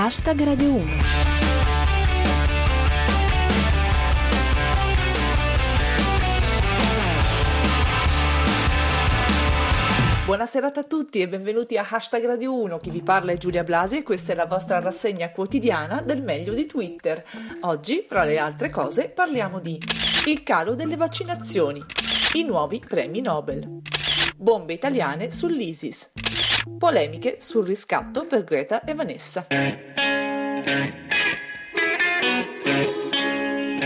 Hashtag Radio 1. Buonasera a tutti e benvenuti a Hashtag Radio 1, chi vi parla è Giulia Blasi e questa è la vostra rassegna quotidiana del meglio di Twitter. Oggi, fra le altre cose, parliamo di il calo delle vaccinazioni, i nuovi premi Nobel, bombe italiane sull'ISIS, polemiche sul riscatto per Greta e Vanessa.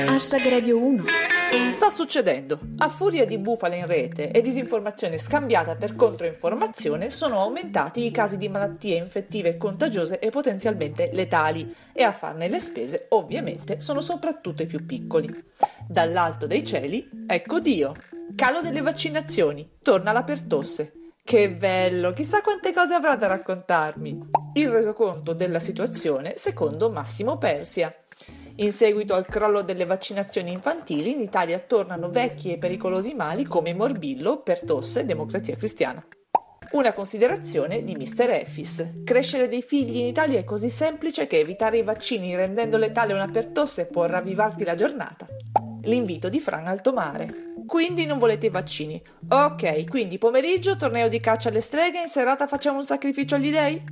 Hashtag Radio 1. Sta succedendo. A furia di bufale in rete e disinformazione scambiata per controinformazione sono aumentati i casi di malattie infettive contagiose e potenzialmente letali e a farne le spese ovviamente sono soprattutto i più piccoli. Dall'alto dei cieli, ecco Dio. Calo delle vaccinazioni, torna la pertosse. Che bello, chissà quante cose avrà da raccontarmi. Il resoconto della situazione secondo Massimo Persia. In seguito al crollo delle vaccinazioni infantili, in Italia tornano vecchi e pericolosi mali come il morbillo, pertosse e democrazia cristiana. Una considerazione di Mr. Effis. Crescere dei figli in Italia è così semplice che evitare i vaccini rendendo letale una pertosse può ravvivarti la giornata. L'invito di Fran Altomare. Quindi non volete i vaccini. Ok, quindi pomeriggio torneo di caccia alle streghe, in serata facciamo un sacrificio agli dei?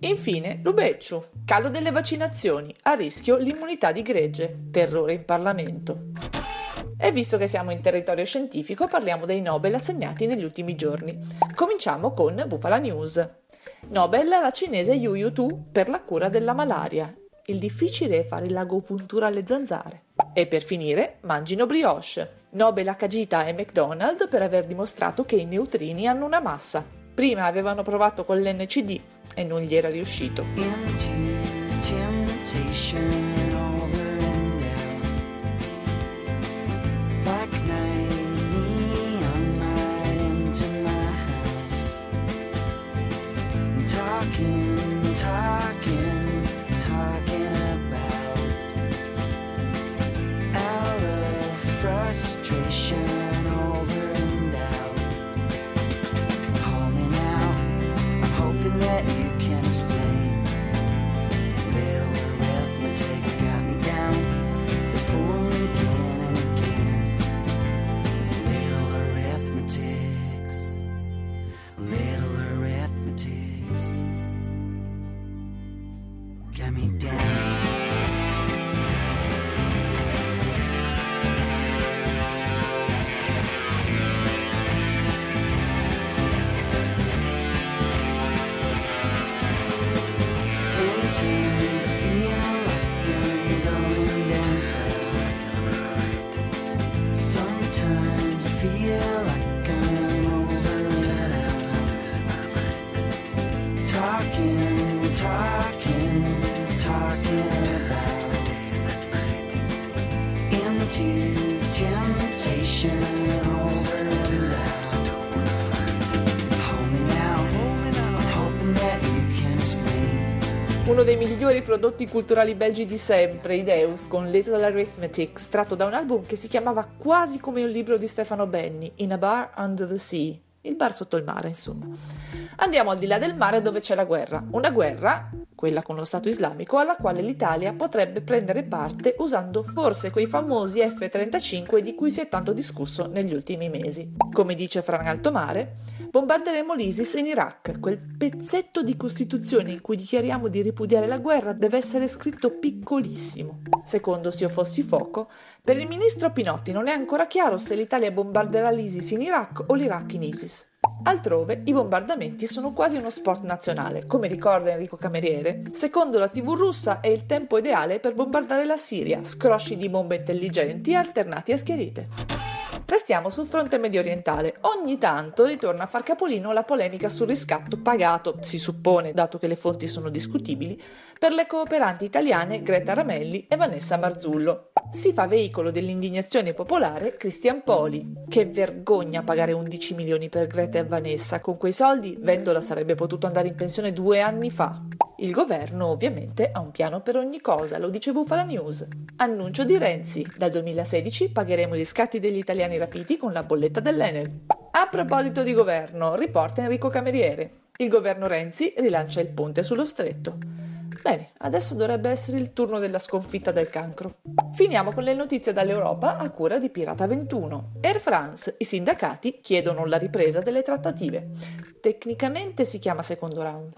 Infine, Lubecciu, calo delle vaccinazioni, a rischio l'immunità di gregge, terrore in Parlamento. E visto che siamo in territorio scientifico, parliamo dei Nobel assegnati negli ultimi giorni. Cominciamo con Bufala News. Nobel alla cinese Yu Yu Tu per la cura della malaria. Il difficile è fare l'agopuntura alle zanzare. E per finire, mangino brioche. Nobel a Kajita e McDonald per aver dimostrato che i neutrini hanno una massa. Prima avevano provato con l'NCD e non gli era riuscito. into talking about into temptation over and out. And out, hoping that you can explain. Uno dei migliori prodotti culturali belgi di sempre, Ideus, con Little Arithmetic, tratto da un album che si chiamava quasi come un libro di Stefano Benni, In a Bar Under the Sea. Il bar sotto il mare, insomma. Andiamo al di là del mare dove c'è la guerra. Una guerra, quella con lo Stato islamico, alla quale l'Italia potrebbe prendere parte usando forse quei famosi F-35 di cui si è tanto discusso negli ultimi mesi. Come dice Fran Altomare, bombarderemo l'ISIS in Iraq. Quel pezzetto di Costituzione in cui dichiariamo di ripudiare la guerra deve essere scritto piccolissimo. Secondo Sio Fossi Foco, per il ministro Pinotti non è ancora chiaro se l'Italia bombarderà l'ISIS in Iraq o l'Iraq in ISIS. Altrove i bombardamenti sono quasi uno sport nazionale. Come ricorda Enrico Cameriere, secondo la TV russa è il tempo ideale per bombardare la Siria, scrosci di bombe intelligenti alternati a schierite. Restiamo sul fronte medio orientale. Ogni tanto ritorna a far capolino la polemica sul riscatto pagato, si suppone, dato che le fonti sono discutibili, per le cooperanti italiane Greta Ramelli e Vanessa Marzullo. Si fa veicolo dell'indignazione popolare Christian Poli. Che vergogna pagare 11 milioni per Greta e Vanessa. Con quei soldi Vendola sarebbe potuto andare in pensione due anni fa. Il governo ovviamente ha un piano per ogni cosa, lo dice Bufala News. Annuncio di Renzi, dal 2016 pagheremo i riscatti degli italiani rapiti con la bolletta dell'Enel. A proposito di governo, riporta Enrico Cameriere. Il governo Renzi rilancia il ponte sullo stretto. Bene, adesso dovrebbe essere il turno della sconfitta del cancro. Finiamo con le notizie dall'Europa a cura di Pirata 21. Air France, i sindacati chiedono la ripresa delle trattative. Tecnicamente si chiama secondo round.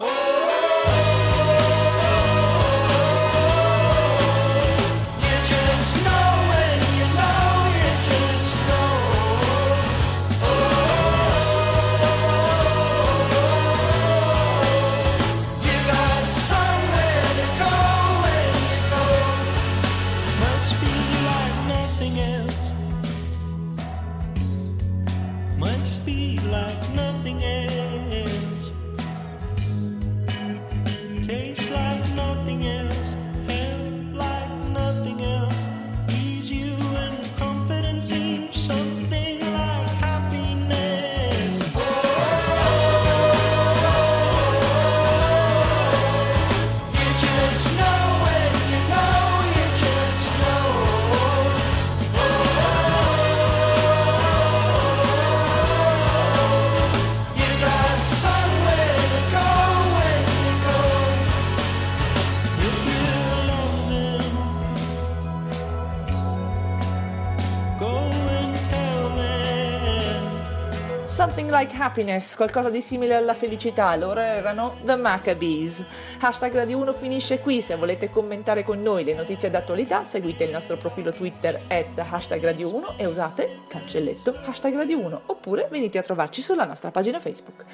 Something like happiness, qualcosa di simile alla felicità, loro erano The Maccabees. Hashtag Radio 1 finisce qui, se volete commentare con noi le notizie d'attualità seguite il nostro profilo Twitter at hashtag Radio 1 e usate cancelletto hashtag Radio 1 oppure venite a trovarci sulla nostra pagina Facebook.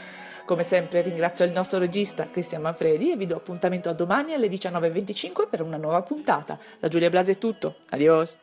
Come sempre ringrazio il nostro regista Cristian Manfredi e vi do appuntamento a domani alle 19.25 per una nuova puntata. Da Giulia Blasi è tutto, adios!